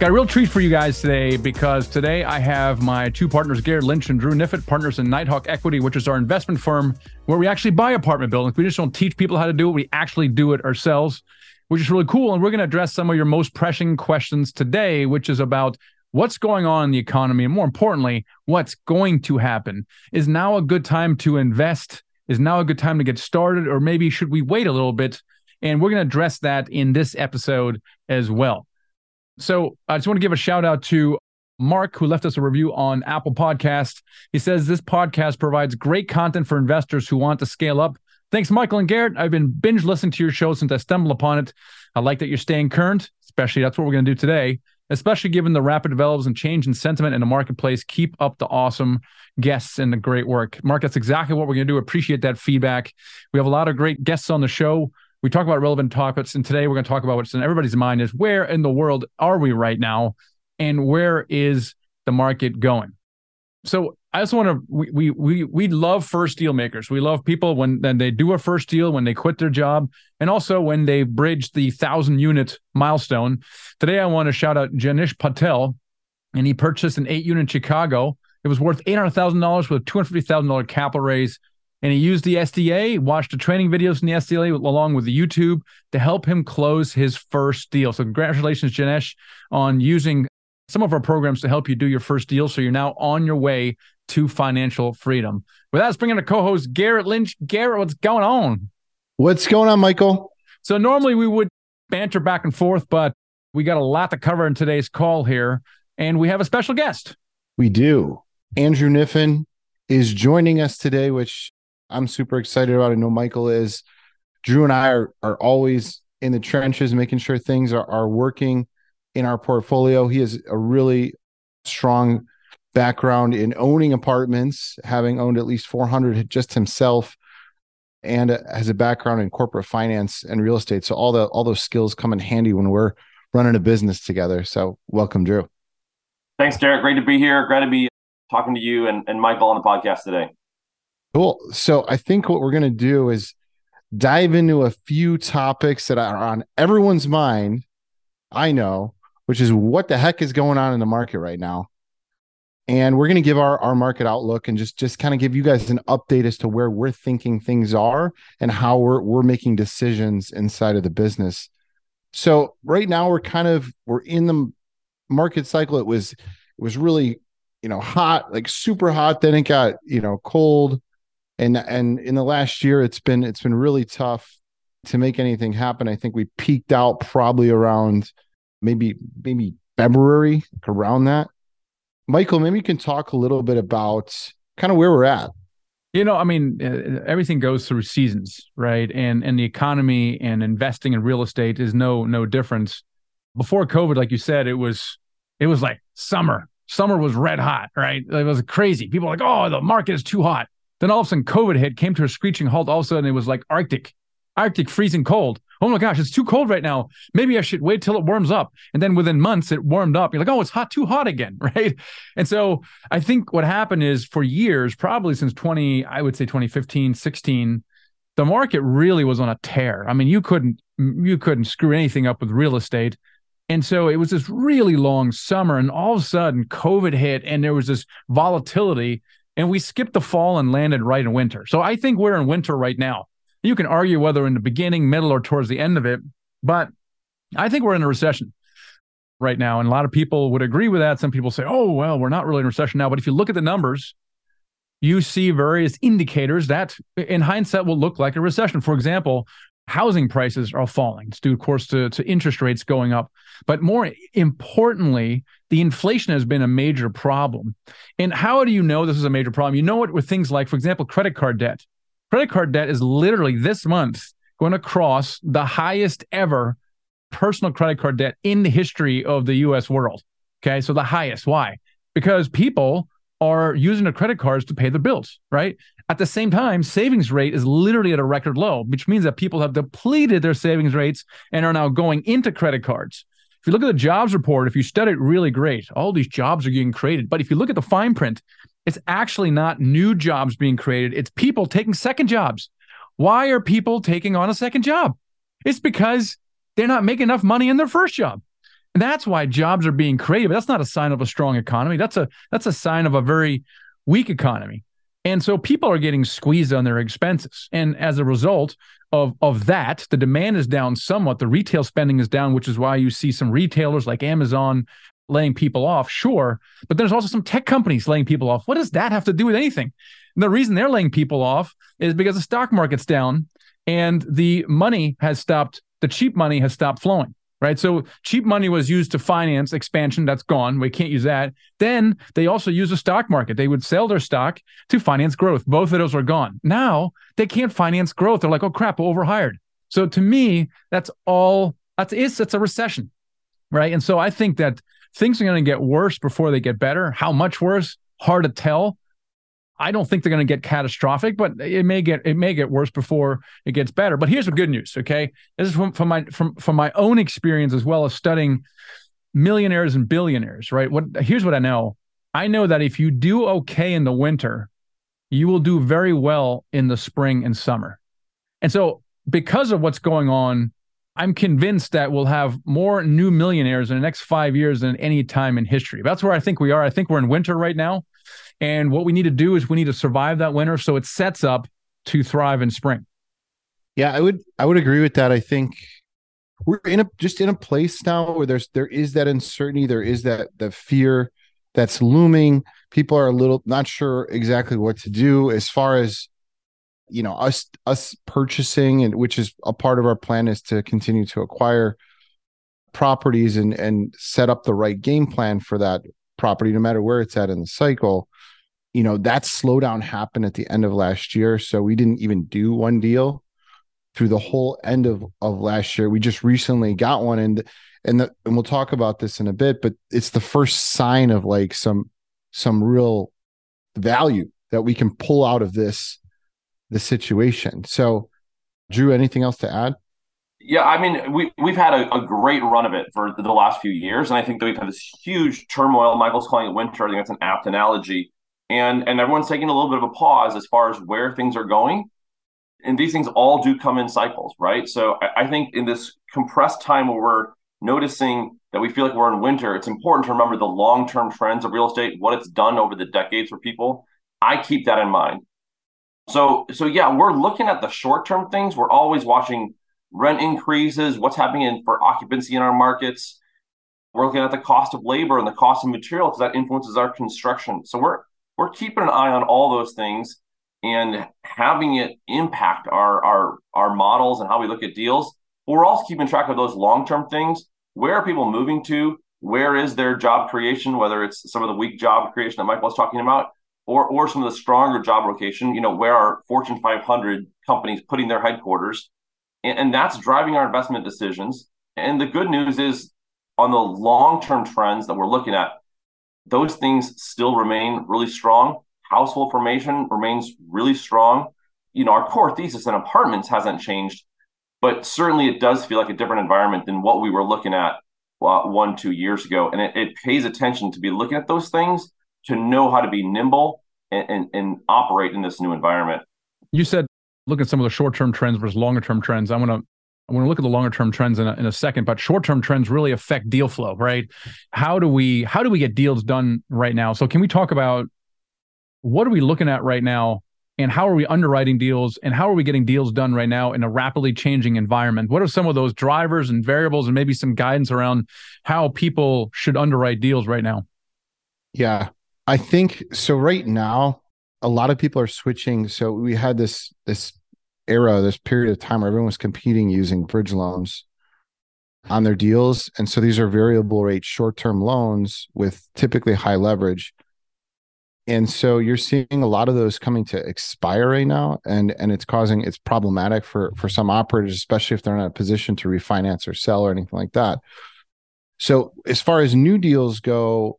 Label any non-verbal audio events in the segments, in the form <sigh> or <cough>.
Got a real treat for you guys today because today I have my two partners, Garrett Lynch and Drew Kniffin, partners in Nighthawk Equity, which is our investment firm where we actually buy apartment buildings. We just don't teach people how to do it, we actually do it ourselves, which is really cool. And we're going to address some of your most pressing questions today, which is about what's going on in the economy and more importantly, what's going to happen. Is now a good time to invest? Is now a good time to get started? Or maybe should we wait a little bit? And we're going to address that in this episode as well. So I just want to give a shout out to Mark, who left us a review on Apple Podcast. He says this podcast provides great content for investors who want to scale up. Thanks, Michael and Garrett. I've been binge listening to your show since I stumbled upon it. I like that you're staying current, especially that's what we're going to do today, especially given the rapid develops and change in sentiment in the marketplace. Keep up the awesome guests and the great work. Mark, that's exactly what we're going to do. Appreciate that feedback. We have a lot of great guests on the show. We talk about relevant topics, and today we're going to talk about what's in everybody's mind is where in the world are we right now, and where is the market going? So I just want to we we we love first deal makers. We love people when then they do a first deal, when they quit their job, and also when they bridge the thousand unit milestone. Today I want to shout out Janish Patel, and he purchased an eight unit Chicago. It was worth eight hundred thousand dollars with a two hundred fifty thousand dollar capital raise and he used the SDA, watched the training videos in the SDA along with the YouTube to help him close his first deal. So congratulations, Janesh, on using some of our programs to help you do your first deal. So you're now on your way to financial freedom. With that, let's bring in a co-host, Garrett Lynch. Garrett, what's going on? What's going on, Michael? So normally we would banter back and forth, but we got a lot to cover in today's call here, and we have a special guest. We do. Andrew Kniffin is joining us today, which I'm super excited about. It. I know Michael is. Drew and I are are always in the trenches, making sure things are, are working in our portfolio. He has a really strong background in owning apartments, having owned at least 400 just himself, and has a background in corporate finance and real estate. So all the all those skills come in handy when we're running a business together. So welcome, Drew. Thanks, Derek. Great to be here. Great to be talking to you and, and Michael on the podcast today. Cool. So I think what we're going to do is dive into a few topics that are on everyone's mind. I know, which is what the heck is going on in the market right now. And we're going to give our, our market outlook and just, just kind of give you guys an update as to where we're thinking things are and how we're, we're making decisions inside of the business. So right now we're kind of, we're in the market cycle. It was, it was really, you know, hot, like super hot. Then it got, you know, cold and and in the last year it's been it's been really tough to make anything happen. I think we peaked out probably around maybe maybe february around that. Michael maybe you can talk a little bit about kind of where we're at. You know i mean uh, everything goes through seasons right? And and the economy and investing in real estate is no no difference. Before covid like you said it was it was like summer. Summer was red hot right? It was crazy. People like oh the market is too hot then all of a sudden, COVID hit, came to a screeching halt. All of a sudden, it was like Arctic, Arctic freezing cold. Oh my gosh, it's too cold right now. Maybe I should wait till it warms up. And then within months, it warmed up. You're like, oh, it's hot, too hot again, <laughs> right? And so I think what happened is for years, probably since 20, I would say 2015, 16, the market really was on a tear. I mean, you couldn't you couldn't screw anything up with real estate. And so it was this really long summer, and all of a sudden, COVID hit, and there was this volatility and we skipped the fall and landed right in winter. So I think we're in winter right now. You can argue whether in the beginning, middle, or towards the end of it, but I think we're in a recession right now. And a lot of people would agree with that. Some people say, oh, well, we're not really in recession now. But if you look at the numbers, you see various indicators that in hindsight will look like a recession. For example, housing prices are falling. It's due, of course, to, to interest rates going up. But more importantly, the inflation has been a major problem. And how do you know this is a major problem? You know it with things like, for example, credit card debt. Credit card debt is literally this month going to cross the highest ever personal credit card debt in the history of the US world. Okay. So the highest. Why? because people are using their credit cards to pay their bills, right? At the same time, savings rate is literally at a record low, which means that people have depleted their savings rates and are now going into credit cards. If you look at the jobs report, if you study it really great, all these jobs are getting created. But if you look at the fine print, it's actually not new jobs being created, it's people taking second jobs. Why are people taking on a second job? It's because they're not making enough money in their first job. And that's why jobs are being created. But that's not a sign of a strong economy. That's a that's a sign of a very weak economy. And so people are getting squeezed on their expenses. And as a result of, of that, the demand is down somewhat. The retail spending is down, which is why you see some retailers like Amazon laying people off, sure. But there's also some tech companies laying people off. What does that have to do with anything? And the reason they're laying people off is because the stock market's down and the money has stopped, the cheap money has stopped flowing right? So cheap money was used to finance expansion. That's gone. We can't use that. Then they also use the stock market. They would sell their stock to finance growth. Both of those are gone. Now they can't finance growth. They're like, oh crap, overhired. So to me, that's all. That's it's it's a recession, right? And so I think that things are going to get worse before they get better. How much worse? Hard to tell. I don't think they're going to get catastrophic, but it may get it may get worse before it gets better. But here's the good news. Okay, this is from, from my from from my own experience as well as studying millionaires and billionaires. Right. What here's what I know. I know that if you do okay in the winter, you will do very well in the spring and summer. And so, because of what's going on, I'm convinced that we'll have more new millionaires in the next five years than any time in history. That's where I think we are. I think we're in winter right now. And what we need to do is we need to survive that winter so it sets up to thrive in spring. Yeah, I would I would agree with that. I think we're in a just in a place now where there's there is that uncertainty, there is that the fear that's looming. People are a little not sure exactly what to do as far as you know us us purchasing and which is a part of our plan is to continue to acquire properties and and set up the right game plan for that property no matter where it's at in the cycle you know that slowdown happened at the end of last year so we didn't even do one deal through the whole end of of last year we just recently got one and and the, and we'll talk about this in a bit but it's the first sign of like some some real value that we can pull out of this the situation so drew anything else to add yeah, I mean, we we've had a, a, great run of it for the last few years, and I think that we've had this huge turmoil. Michael's calling it winter. I think that's an apt analogy and and everyone's taking a little bit of a pause as far as where things are going. And these things all do come in cycles right? So I, I, think in this compressed time where we're noticing that we feel like we're in winter it's important to remember the long-term trends of real estate what it's done over the decades for people. I keep that in mind. So so yeah we're looking at the short-term things. We're always watching rent increases what's happening in, for occupancy in our markets. We're looking at the cost of labor and the cost of material because that influences our construction. So we're we're keeping an eye on all those things and having it impact our our our models and how we look at deals. But we're also keeping track of those long term things. Where are people moving to? Where is their job creation? Whether it's some of the weak job creation that Michael was talking about, or or some of the stronger job location. You know, where are Fortune 500 companies putting their headquarters? And, and that's driving our investment decisions. And the good news is, on the long term trends that we're looking at, those things still remain really strong. Household formation remains really strong. You know, our core thesis in apartments hasn't changed, but certainly it does feel like a different environment than what we were looking at one, two years ago. And it, it, pays attention to be looking at those things to know how to be nimble and, and, and operate in this new environment. You said look at some of the short term trends versus longer term trends. I want to I want to look at the longer term trends in a, in a second, but short term trends really affect deal flow, right? How do we how do we get deals done right now? So can we talk about what are we looking at right now, and how are we underwriting deals, and how are we getting deals done right now in a rapidly changing environment? What are some of those drivers and variables, and maybe some guidance around how people should underwrite deals right now? Yeah, I think so. Right now, a lot of people are switching. So we had this this era, this period of time where everyone was competing using bridge loans on their deals. And so these are variable rate short term loans with typically high leverage. And so you're seeing a lot of those coming to expire right now. And and it's causing it's problematic for for some operators, especially if they're not in a position to refinance or sell or anything like that. So as far as new deals go,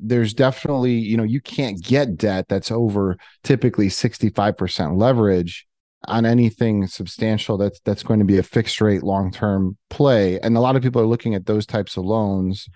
there's definitely, you know, you can't get debt that's over typically 65% leverage on anything substantial that's that's going to be a fixed rate long-term play. And a lot of people are looking at those types of loans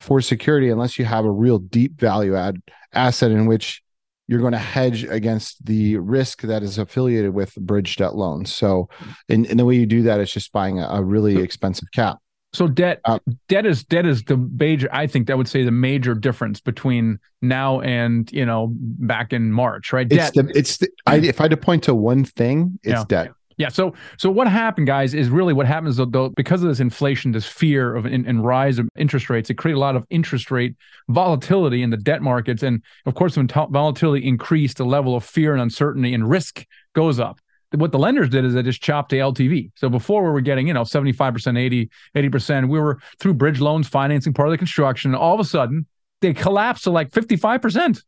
for security unless you have a real deep value add asset in which you're going to hedge against the risk that is affiliated with bridge debt loans. So, and, and the way you do that is just buying a, a really expensive cap. So debt, uh, debt is debt is the major. I think that would say the major difference between now and you know back in March, right? Debt. It's the, it's the, I, if I had to point to one thing, it's yeah. debt. Yeah. So so what happened, guys, is really what happens though, because of this inflation, this fear of and rise of interest rates, it created a lot of interest rate volatility in the debt markets, and of course, when t- volatility increased, the level of fear and uncertainty and risk goes up what the lenders did is they just chopped the LTV. So before we were getting, you know, 75%, 80, 80%, we were through bridge loans financing part of the construction. All of a sudden, they collapsed to like 55%.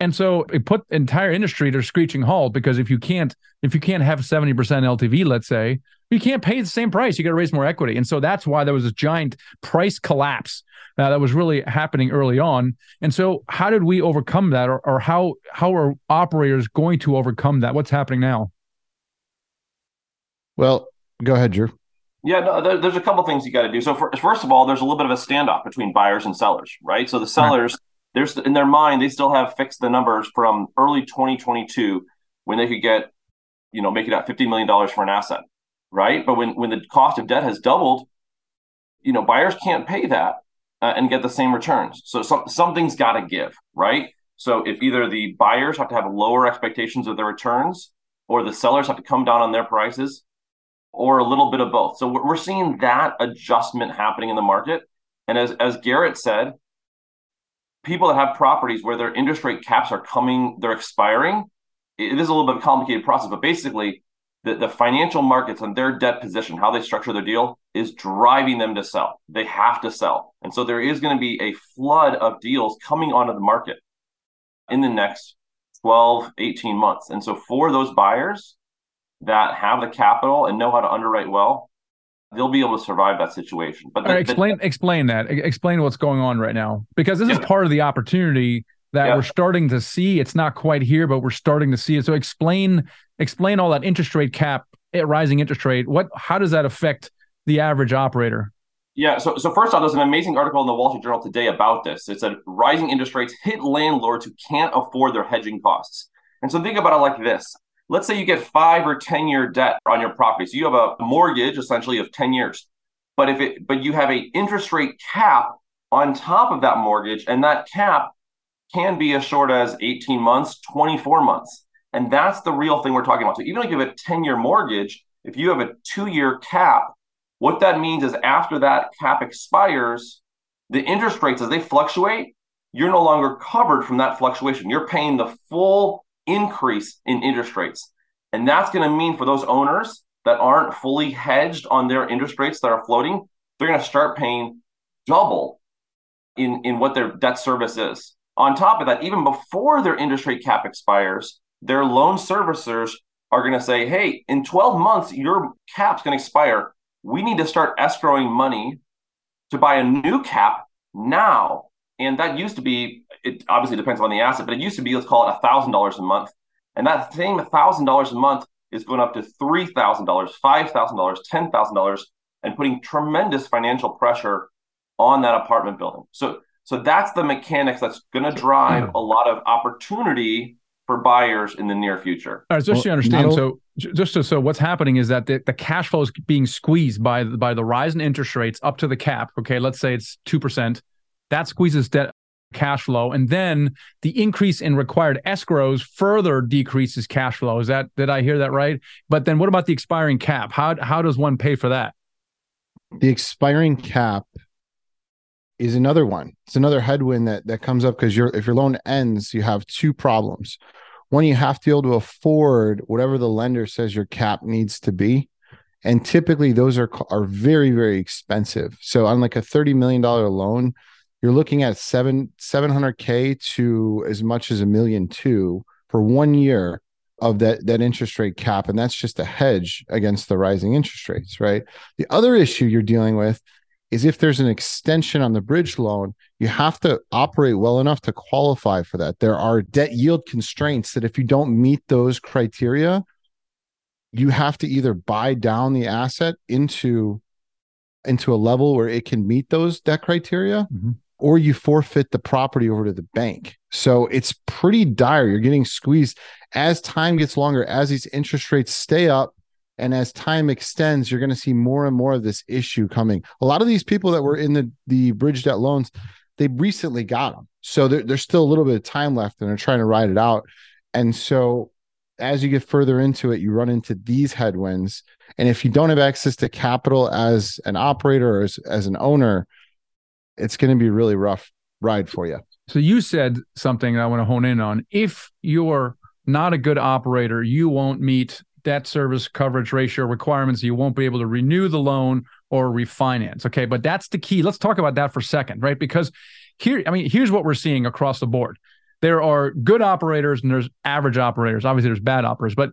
And so it put entire industry to a screeching halt because if you can't, if you can't have 70% LTV, let's say, you can't pay the same price. You got to raise more equity. And so that's why there was a giant price collapse uh, that was really happening early on. And so how did we overcome that or, or how how are operators going to overcome that? What's happening now? Well, go ahead, Drew. Yeah, no, there, there's a couple things you got to do. So for, first of all, there's a little bit of a standoff between buyers and sellers, right? So the sellers, right. there's in their mind, they still have fixed the numbers from early 2022 when they could get, you know, make it at $50 million for an asset, right? But when when the cost of debt has doubled, you know, buyers can't pay that uh, and get the same returns. So some, something's got to give, right? So if either the buyers have to have lower expectations of their returns or the sellers have to come down on their prices or a little bit of both. So we're seeing that adjustment happening in the market. And as, as Garrett said, people that have properties where their interest rate caps are coming, they're expiring. It is a little bit of a complicated process, but basically, the, the financial markets and their debt position, how they structure their deal, is driving them to sell. They have to sell. And so there is going to be a flood of deals coming onto the market in the next 12, 18 months. And so for those buyers, that have the capital and know how to underwrite well, they'll be able to survive that situation. But the, explain the, explain that. Explain what's going on right now because this yeah. is part of the opportunity that yeah. we're starting to see. It's not quite here, but we're starting to see it. So explain explain all that interest rate cap, eh, rising interest rate. What how does that affect the average operator? Yeah, so so first off, there's an amazing article in the Wall Street Journal today about this. It said rising interest rates hit landlords who can't afford their hedging costs. And so think about it like this: let's say you get five or 10 year debt on your property. So you have a mortgage essentially of 10 years. But if it but you have a interest rate cap on top of that mortgage, and that cap can be as short as 18 months, 24 months. And that's the real thing we're talking about. So even if you have a 10 year mortgage, if you have a two year cap, what that means is after that cap expires, the interest rates as they fluctuate, you're no longer covered from that fluctuation. You're paying the full increase in interest rates. And that's going to mean for those owners that aren't fully hedged on their interest rates that are floating, they're going to start paying double in, in what their debt service is. On top of that, even before their interest rate cap expires, their loan servicers are going to say, hey, in 12 months, your cap's going to expire. We need to start escrowing money to buy a new cap now. And that used to be it obviously depends on the asset, but it used to be let's call it thousand dollars a month, and that same thousand dollars a month is going up to three thousand dollars, five thousand dollars, ten thousand dollars, and putting tremendous financial pressure on that apartment building. So so that's the mechanics that's going to drive a lot of opportunity for buyers in the near future. All right, just well, so you understand, so just to, so what's happening is that the, the cash flow is being squeezed by by the rise in interest rates up to the cap. Okay, let's say it's two percent. That squeezes debt cash flow. And then the increase in required escrows further decreases cash flow. Is that did i hear that right? But then what about the expiring cap? How how does one pay for that? The expiring cap is another one. It's another headwind that that comes up because your if your loan ends you have two problems. One you have to be able to afford whatever the lender says your cap needs to be. And typically those are are very very expensive. So on like a 30 million dollar loan you're looking at seven 700k to as much as a million two for one year of that that interest rate cap and that's just a hedge against the rising interest rates right the other issue you're dealing with is if there's an extension on the bridge loan, you have to operate well enough to qualify for that. There are debt yield constraints that if you don't meet those criteria, you have to either buy down the asset into into a level where it can meet those debt criteria mm-hmm. Or you forfeit the property over to the bank. So it's pretty dire. You're getting squeezed as time gets longer, as these interest rates stay up, and as time extends, you're going to see more and more of this issue coming. A lot of these people that were in the the bridge debt loans, they recently got them, so there, there's still a little bit of time left, and they're trying to ride it out. And so, as you get further into it, you run into these headwinds. And if you don't have access to capital as an operator or as, as an owner, it's going to be a really rough ride for you. So you said something I want to hone in on. If you're not a good operator, you won't meet debt service coverage ratio requirements. You won't be able to renew the loan or refinance. Okay. But that's the key. Let's talk about that for a second, right? Because here, I mean, here's what we're seeing across the board. There are good operators and there's average operators. Obviously, there's bad operators, but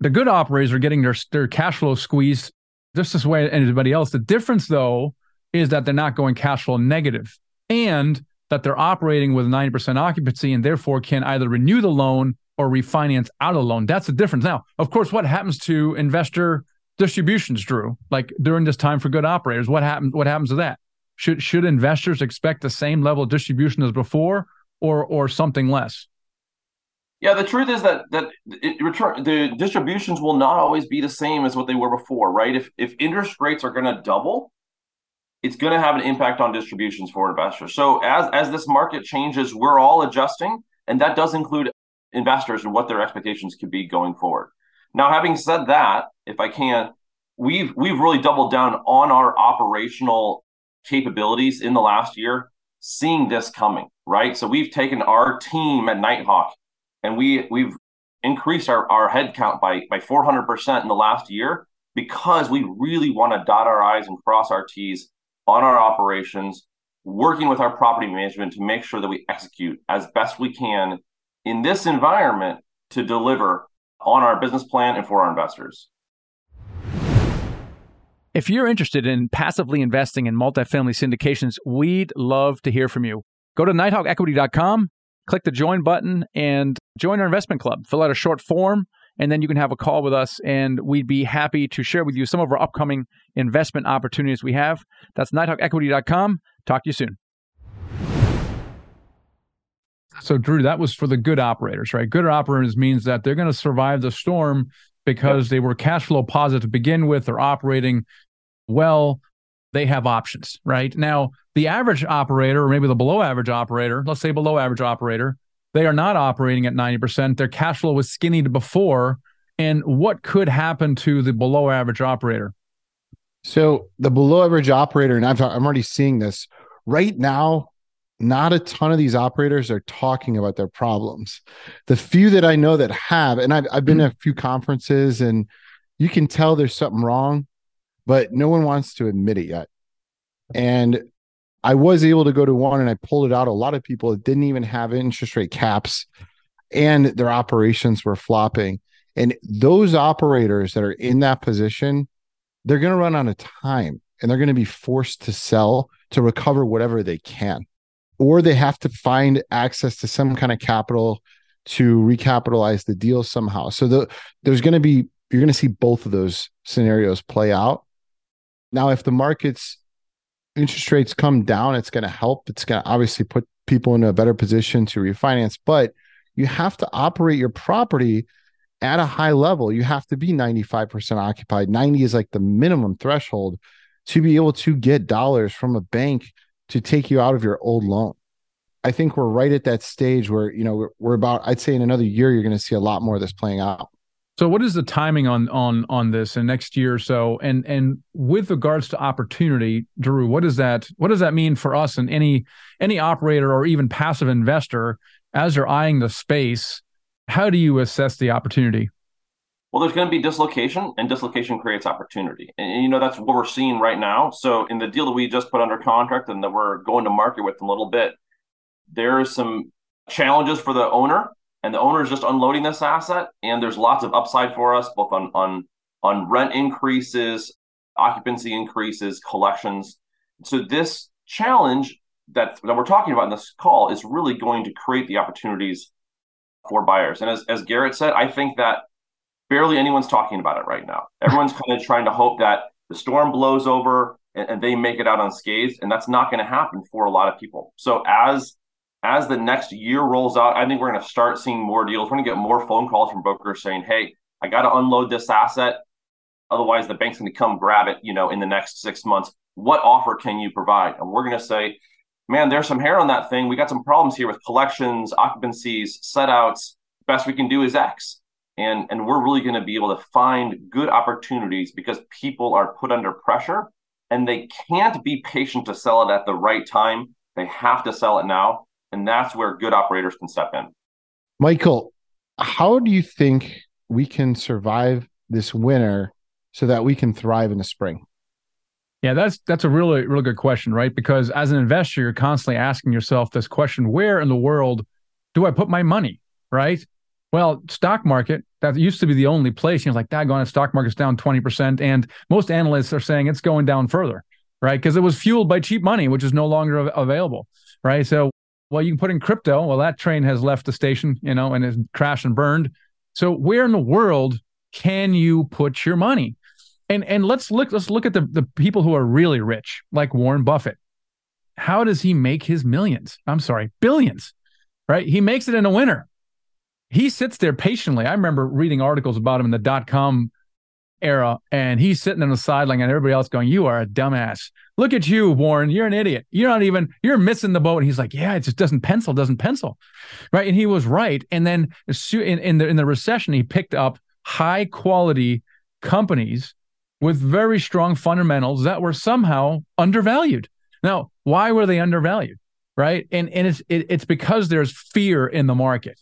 the good operators are getting their, their cash flow squeezed just as way anybody else. The difference, though, is that they're not going cash flow negative and that they're operating with 90% occupancy and therefore can either renew the loan or refinance out of the loan. That's the difference. Now, of course, what happens to investor distributions, Drew? Like during this time for good operators, what happens? What happens to that? Should should investors expect the same level of distribution as before, or or something less? Yeah, the truth is that that it, return the distributions will not always be the same as what they were before, right? If if interest rates are going to double, it's going to have an impact on distributions for investors. So as as this market changes, we're all adjusting, and that does include investors and what their expectations could be going forward. Now, having said that, if I can, we've we've really doubled down on our operational capabilities in the last year, seeing this coming, right? So we've taken our team at Nighthawk and we we've increased our, our headcount by by 400% in the last year because we really want to dot our I's and cross our T's on our operations, working with our property management to make sure that we execute as best we can in this environment to deliver on our business plan and for our investors. If you're interested in passively investing in multifamily syndications, we'd love to hear from you. Go to nighthawkequity.com, click the join button, and join our investment club. Fill out a short form, and then you can have a call with us, and we'd be happy to share with you some of our upcoming investment opportunities we have. That's nighthawkequity.com. Talk to you soon. So, Drew, that was for the good operators, right? Good operators means that they're going to survive the storm because yep. they were cash flow positive to begin with. They're operating well. They have options, right? Now, the average operator, or maybe the below average operator, let's say below average operator, they are not operating at 90%. Their cash flow was skinny before. And what could happen to the below average operator? So, the below average operator, and I've, I'm already seeing this right now, not a ton of these operators are talking about their problems. The few that I know that have, and I've, I've been to a few conferences and you can tell there's something wrong, but no one wants to admit it yet. And I was able to go to one and I pulled it out. A lot of people didn't even have interest rate caps and their operations were flopping. And those operators that are in that position, they're going to run out of time and they're going to be forced to sell to recover whatever they can or they have to find access to some kind of capital to recapitalize the deal somehow. So the, there's going to be you're going to see both of those scenarios play out. Now, if the markets interest rates come down, it's going to help. It's going to obviously put people in a better position to refinance, but you have to operate your property at a high level. You have to be 95% occupied. 90 is like the minimum threshold to be able to get dollars from a bank to take you out of your old loan. I think we're right at that stage where, you know, we're, we're about, I'd say in another year, you're going to see a lot more of this playing out. So what is the timing on on on this in next year or so? And and with regards to opportunity, Drew, what does that what does that mean for us and any any operator or even passive investor as they're eyeing the space? How do you assess the opportunity? Well, there's going to be dislocation, and dislocation creates opportunity. And, you know, that's what we're seeing right now. So, in the deal that we just put under contract and that we're going to market with in a little bit, there are some challenges for the owner, and the owner is just unloading this asset. And there's lots of upside for us, both on on on rent increases, occupancy increases, collections. So this challenge that, that we're talking about in this call is really going to create the opportunities for buyers. And as, as Garrett said, I think that barely anyone's talking about it right now. <laughs> Everyone's kind of trying to hope that the storm blows over and, and they make it out unscathed, and that's not going to happen for a lot of people. So as as the next year rolls out, I think we're going to start seeing more deals. We're going to get more phone calls from brokers saying, "Hey, I got to unload this asset, otherwise the bank's going to come grab it." You know, in the next six months, what offer can you provide? And we're going to say, "Man, there's some hair on that thing. We got some problems here with collections, occupancies, set outs. Best we can do is X." And, and we're really going to be able to find good opportunities because people are put under pressure and they can't be patient to sell it at the right time. They have to sell it now. And that's where good operators can step in. Michael, how do you think we can survive this winter so that we can thrive in the spring? Yeah, that's that's a really really good question, right? Because as an investor, you're constantly asking yourself this question: Where in the world do I put my money? Right? Well, stock market, that used to be the only place. You know, like that going stock market's down 20%. And most analysts are saying it's going down further, right? Because it was fueled by cheap money, which is no longer available. Right. So well, you can put in crypto. Well, that train has left the station, you know, and has crashed and burned. So where in the world can you put your money? And and let's look let's look at the, the people who are really rich, like Warren Buffett. How does he make his millions? I'm sorry, billions, right? He makes it in a winter he sits there patiently. I remember reading articles about him in the dot com era, and he's sitting on the sideline, and everybody else going, "You are a dumbass. Look at you, Warren. You're an idiot. You're not even. You're missing the boat." And he's like, "Yeah, it just doesn't pencil. Doesn't pencil." Right, and he was right. And then in, in the in the recession, he picked up high quality companies with very strong fundamentals that were somehow undervalued. Now, why were they undervalued? Right, and and it's it, it's because there's fear in the market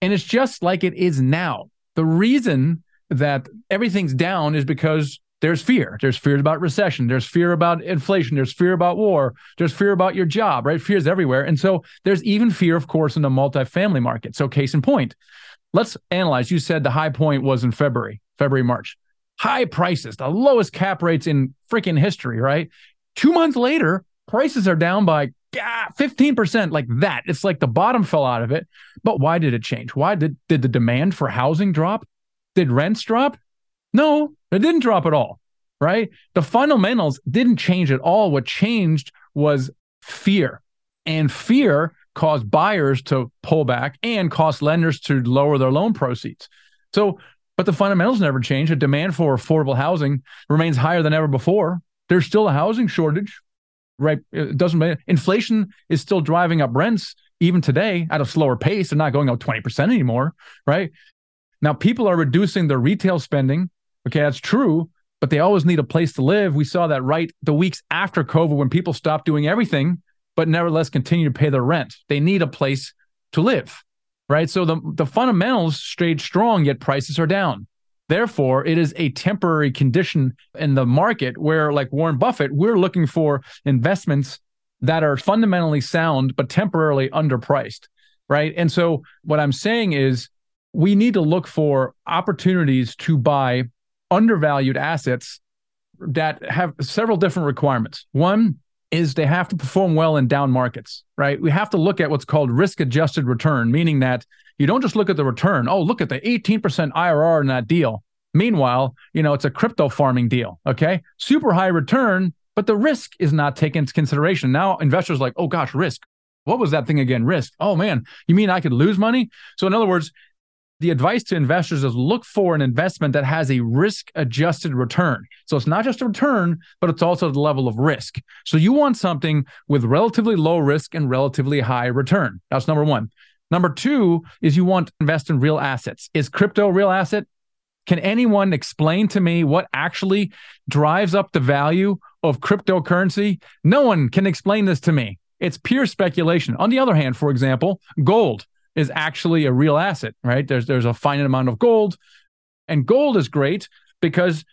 and it's just like it is now. The reason that everything's down is because there's fear. There's fear about recession. There's fear about inflation. There's fear about war. There's fear about your job, right? Fear is everywhere. And so there's even fear, of course, in the multifamily market. So, case in point, let's analyze. You said the high point was in February, February, March. High prices, the lowest cap rates in freaking history, right? Two months later, prices are down by yeah, 15% like that. It's like the bottom fell out of it. But why did it change? Why did did the demand for housing drop? Did rents drop? No, it didn't drop at all. Right? The fundamentals didn't change at all. What changed was fear. And fear caused buyers to pull back and caused lenders to lower their loan proceeds. So, but the fundamentals never change. The demand for affordable housing remains higher than ever before. There's still a housing shortage right? It doesn't matter. Inflation is still driving up rents even today at a slower pace. They're not going up 20% anymore, right? Now, people are reducing their retail spending. Okay, that's true, but they always need a place to live. We saw that right the weeks after COVID when people stopped doing everything, but nevertheless continue to pay their rent. They need a place to live, right? So the, the fundamentals stayed strong, yet prices are down. Therefore, it is a temporary condition in the market where, like Warren Buffett, we're looking for investments that are fundamentally sound but temporarily underpriced. Right. And so, what I'm saying is, we need to look for opportunities to buy undervalued assets that have several different requirements. One is they have to perform well in down markets, right? We have to look at what's called risk adjusted return, meaning that you don't just look at the return. Oh, look at the 18% IRR in that deal. Meanwhile, you know, it's a crypto farming deal. Okay. Super high return, but the risk is not taken into consideration. Now investors like, oh gosh, risk. What was that thing again? Risk. Oh man, you mean I could lose money? So in other words, the advice to investors is look for an investment that has a risk adjusted return. So it's not just a return, but it's also the level of risk. So you want something with relatively low risk and relatively high return. That's number one. Number two is you want to invest in real assets. Is crypto real asset? Can anyone explain to me what actually drives up the value of cryptocurrency? No one can explain this to me. It's pure speculation. On the other hand, for example, gold is actually a real asset, right? There's there's a finite amount of gold, and gold is great because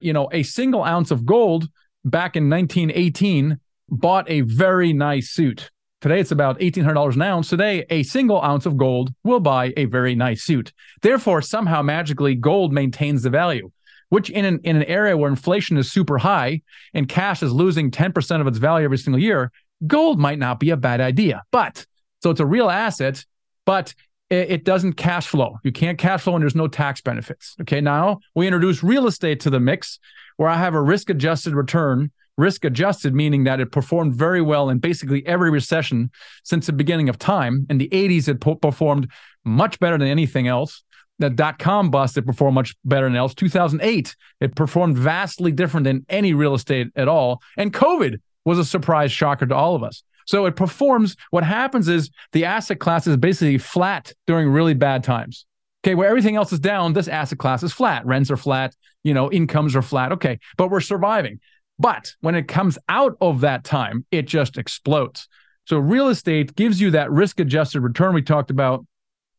you know a single ounce of gold back in 1918 bought a very nice suit. Today it's about $1,800 an ounce. Today, a single ounce of gold will buy a very nice suit. Therefore, somehow magically, gold maintains the value. which in an, in an area where inflation is super high and cash is losing 10% of its value every single year, gold might not be a bad idea. But so it's a real asset, but it, it doesn't cash flow. You can't cash flow and there's no tax benefits. Okay. Now we introduce real estate to the mix where I have a risk adjusted return risk adjusted, meaning that it performed very well in basically every recession since the beginning of time. In the 80s, it po- performed much better than anything else. The dot com bust, it performed much better than else. 2008, it performed vastly different than any real estate at all. And COVID was a surprise shocker to all of us. So it performs. What happens is the asset class is basically flat during really bad times. Okay, where everything else is down, this asset class is flat. Rents are flat, you know, incomes are flat. Okay, but we're surviving. But when it comes out of that time, it just explodes. So real estate gives you that risk adjusted return we talked about.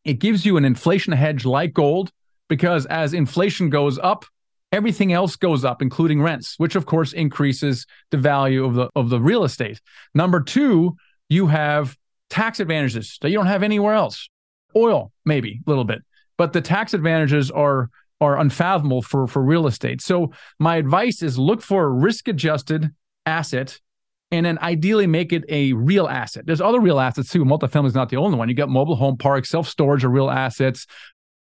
It gives you an inflation hedge like gold because as inflation goes up, everything else goes up including rents, which of course increases the value of the of the real estate. Number 2, you have tax advantages that you don't have anywhere else. Oil maybe a little bit, but the tax advantages are are unfathomable for for real estate. So my advice is look for a risk adjusted asset and then ideally make it a real asset. There's other real assets too. Multifamily is not the only one. You got mobile home parks, self storage are real assets.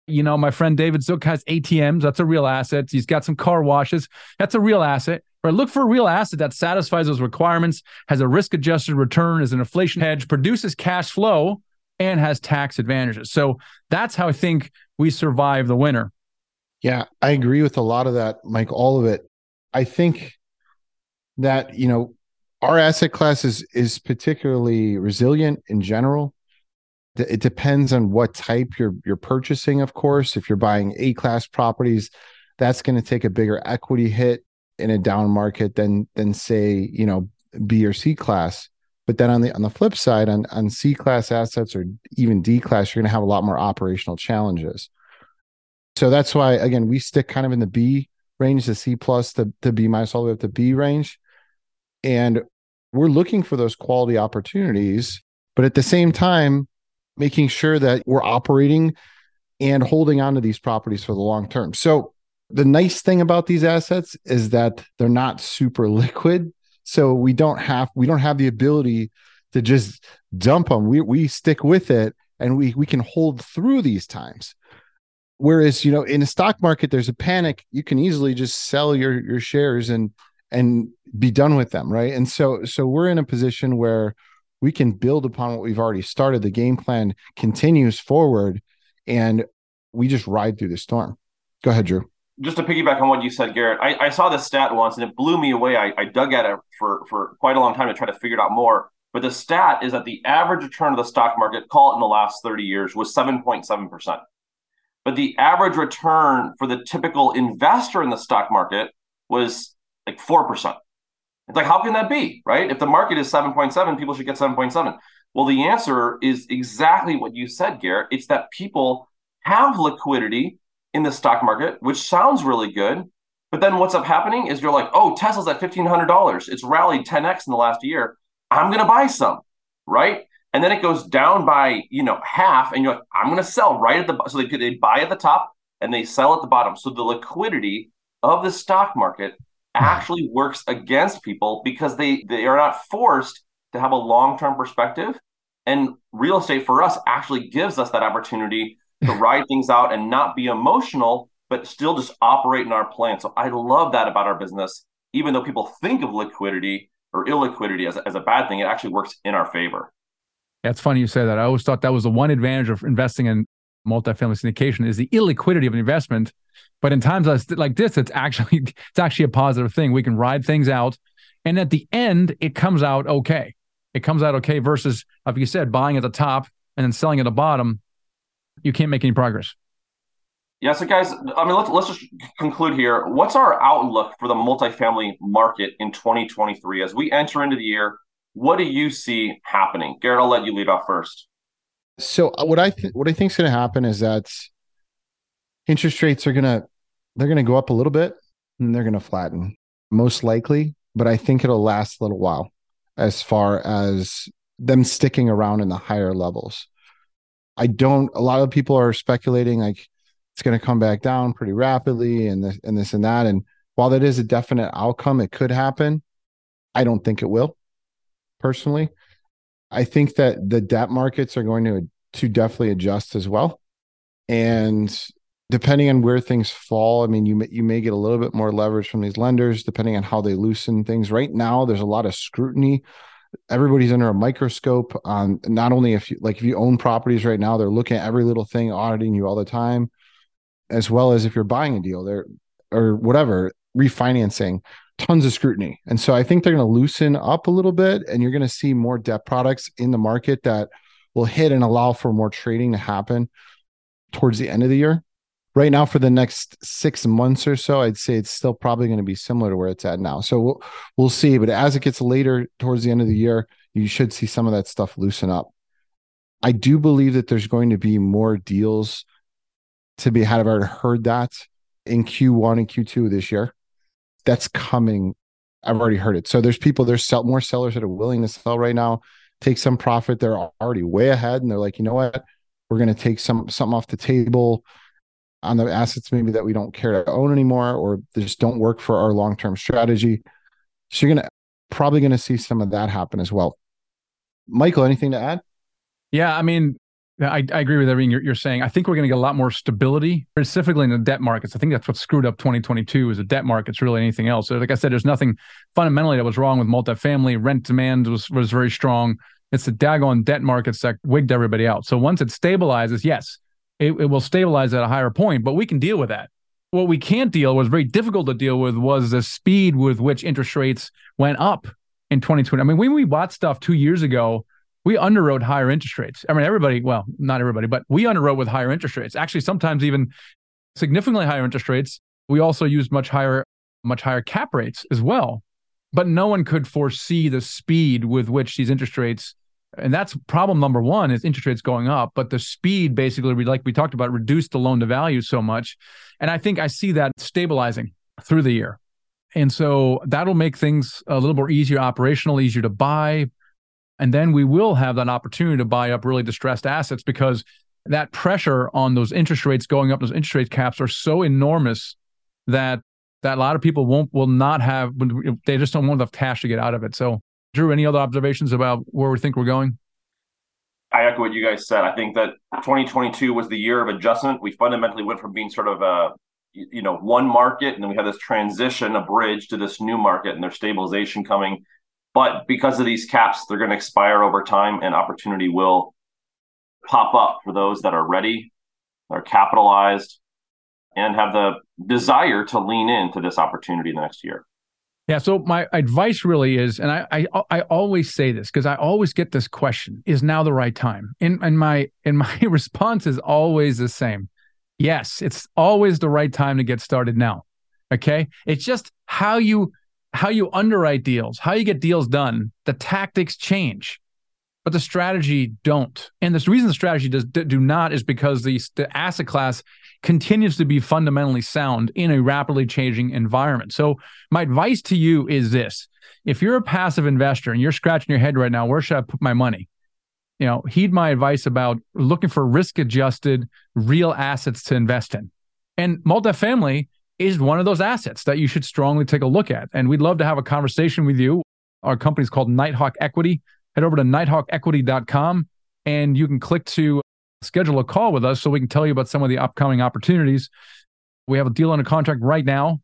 You know, my friend David Zook has ATMs. That's a real asset. He's got some car washes. That's a real asset. Right? Look for a real asset that satisfies those requirements, has a risk adjusted return, is an inflation hedge, produces cash flow, and has tax advantages. So that's how I think we survive the winter. Yeah, I agree with a lot of that, Mike, all of it. I think that, you know, our asset class is is particularly resilient in general. It depends on what type you're you're purchasing, of course. If you're buying A class properties, that's going to take a bigger equity hit in a down market than than say, you know, B or C class. But then on the on the flip side, on on C class assets or even D class, you're going to have a lot more operational challenges. So that's why again we stick kind of in the B range, the C plus, the the B minus, all the way up to B range, and we're looking for those quality opportunities, but at the same time, making sure that we're operating and holding on to these properties for the long term. So the nice thing about these assets is that they're not super <laughs> liquid. So we don't have we don't have the ability to just dump them. We we stick with it and we we can hold through these times. Whereas, you know, in a stock market, there's a panic. You can easily just sell your your shares and and be done with them, right? And so so we're in a position where we can build upon what we've already started. The game plan continues forward, and we just ride through the storm. Go ahead, Drew. Just to piggyback on what you said, Garrett, I, I saw this stat once and it blew me away. I, I dug at it for for quite a long time to try to figure it out more. But the stat is that the average return of the stock market, call it in the last 30 years, was 7.7% but the average return for the typical investor in the stock market was like 4%. It's like, how can that be, right? If the market is 7.7, people should get 7.7. Well, the answer is exactly what you said, Garrett. It's that people have liquidity in the stock market, which sounds really good. But then what's up happening is you're like, oh, Tesla's at $1,500. It's rallied 10x in the last year. I'm going to buy some, right? and then it goes down by you know half, and you're like, I'm going to sell right at the so they they buy at the top and they sell at the bottom. So the liquidity of the stock market Hmm. actually works against people because they they are not forced to have a long term perspective. And real estate for us actually gives us that opportunity to <laughs> ride things out and not be emotional, but still just operate in our plan. So I love that about our business. Even though people think of liquidity or illiquidity as, as a bad thing, it actually works in our favor. that's funny you say that. I always thought that was the one advantage of investing in multifamily syndication is the illiquidity of an investment. But in times like this, it's actually <laughs> it's actually a positive thing. We can ride things out, and at the end, it comes out okay. It comes out okay. Versus, like you said, buying at the top and then selling at the bottom, you can't make any progress. Yeah, so guys, I mean, let's let's just conclude here. What's our outlook for the multifamily market in 2023 as we enter into the year? What do you see happening? Garrett, I'll let you lead off first. So uh, what I th- what I think is going to happen is that interest rates are going to they're going to go up a little bit and they're going to flatten most likely, but I think it'll last a little while as far as them sticking around in the higher levels. I don't a lot of people are speculating like it's going to come back down pretty rapidly and this and this and that. And while that is a definite outcome, it could happen. I don't think it will personally. I think that the debt markets are going to to definitely adjust as well. And depending on where things fall, I mean, you may, you may get a little bit more leverage from these lenders, depending on how they loosen things. Right now, there's a lot of scrutiny. Everybody's under a microscope on not only if you like if you own properties right now, they're looking at every little thing, auditing you all the time, as well as if you're buying a deal there or whatever, refinancing, tons of scrutiny. And so I think they're going to loosen up a little bit, and you're going to see more debt products in the market that will hit and allow for more trading to happen towards the end of the year right now for the next six months or so, I'd say it's still probably going to be similar to where it's at now. So we'll we'll see. But as it gets later towards the end of the year, you should see some of that stuff loosen up. I do believe that there's going to be more deals to be had. I've already heard that in Q1 and Q2 this year. That's coming. I've already heard it. So there's people, there's sell, more sellers that are willing to sell right now, take some profit. They're already way ahead, and they're like, you know what, we're going to take some something off the table on the assets maybe that we don't care to own anymore or just don't work for our long-term strategy. So you're gonna probably gonna see some of that happen as well. Michael, anything to add? Yeah, I mean, I, I agree with everything you're, you're saying. I think we're going to get a lot more stability, specifically in the debt markets. I think that's what screwed up 2022 is the debt markets. Really, anything else? So like I said, there's nothing fundamentally that was wrong with multifamily. Rent demand was was very strong. It's the daggone debt markets that wigged everybody out. So once it stabilizes, yes, it, it will stabilize at a higher point, but we can deal with that. What we can't deal was very difficult to deal with was the speed with which interest rates went up in 2020. I mean, when we bought stuff two years ago, we underwrote higher interest rates. I mean, everybody, well, not everybody, but we underwrote with higher interest rates. Actually, sometimes even significantly higher interest rates. We also used much higher, much higher cap rates as well. But no one could foresee the speed with which these interest rates and that's problem number one is interest rates going up but the speed basically we like we talked about reduced the loan to value so much and i think i see that stabilizing through the year and so that'll make things a little more easier operational easier to buy and then we will have that opportunity to buy up really distressed assets because that pressure on those interest rates going up those interest rate caps are so enormous that that a lot of people won't will not have they just don't want enough cash to get out of it so Drew, any other observations about where we think we're going? I echo what you guys said. I think that 2022 was the year of adjustment. We fundamentally went from being sort of a you know one market, and then we had this transition, a bridge to this new market, and there's stabilization coming. But because of these caps, they're going to expire over time, and opportunity will pop up for those that are ready, are capitalized, and have the desire to lean into this opportunity the next year. Yeah. So my advice really is, and I I, I always say this because I always get this question: Is now the right time? And and my and <laughs> my response is always the same. Yes, it's always the right time to get started now. Okay. It's just how you how you underwrite deals, how you get deals done. The tactics change, but the strategy don't. And the reason the strategy does do not is because the the asset class continues to be fundamentally sound in a rapidly changing environment. So, my advice to you is this if you're a passive investor and you're scratching your head right now, where should I put my money? You know, heed my advice about looking for risk adjusted real assets to invest in. And multifamily is one of those assets that you should strongly take a look at. And we'd love to have a conversation with you. Our company is called Nighthawk Equity. Head over to nighthawkequity.com and you can click to schedule a call with us so we can tell you about some of the upcoming opportunities. We have a deal under contract right now.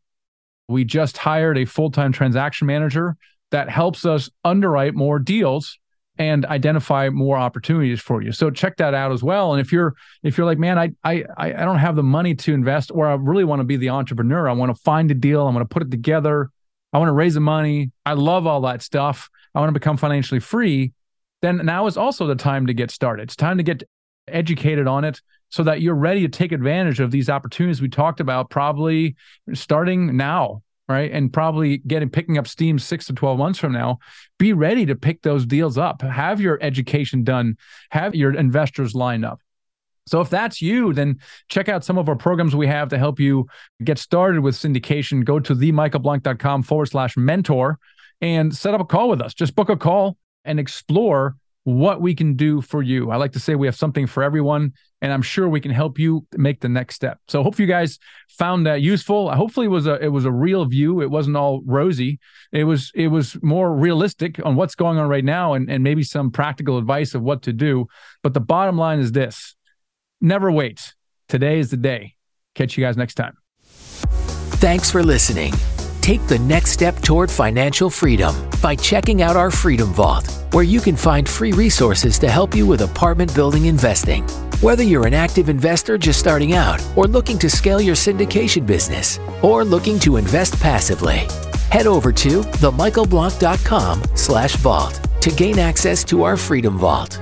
We just hired a full time transaction manager that helps us underwrite more deals and identify more opportunities for you. So check that out as well. And if you're if you're like, man, I I I don't have the money to invest, or I really want to be the entrepreneur. I want to find a deal. I want to put it together. I want to raise the money. I love all that stuff. I want to become financially free. Then now is also the time to get started. It's time to get educated on it so that you're ready to take advantage of these opportunities we talked about probably starting now right and probably getting picking up steam 6 to 12 months from now be ready to pick those deals up have your education done have your investors lined up so if that's you, then check out some of our programs we have to help you get started with syndication. Go to themichaelblank.com forward slash mentor and set up a call with us. Just book a call and explore what we can do for you. I like to say we have something for everyone, and I'm sure we can help you make the next step. So hope you guys found that useful. Hopefully it was a it was a real view. It wasn't all rosy. It was it was more realistic on what's going on right now and, and maybe some practical advice of what to do. But the bottom line is this never wait. Today is the day. Catch you guys next time. Thanks for listening. Take the next step toward financial freedom by checking out our Freedom Vault, where you can find free resources to help you with apartment building investing. Whether you're an active investor just starting out, or looking to scale your syndication business, or looking to invest passively, head over to themichaelblank.com slash vault to gain access to our Freedom Vault.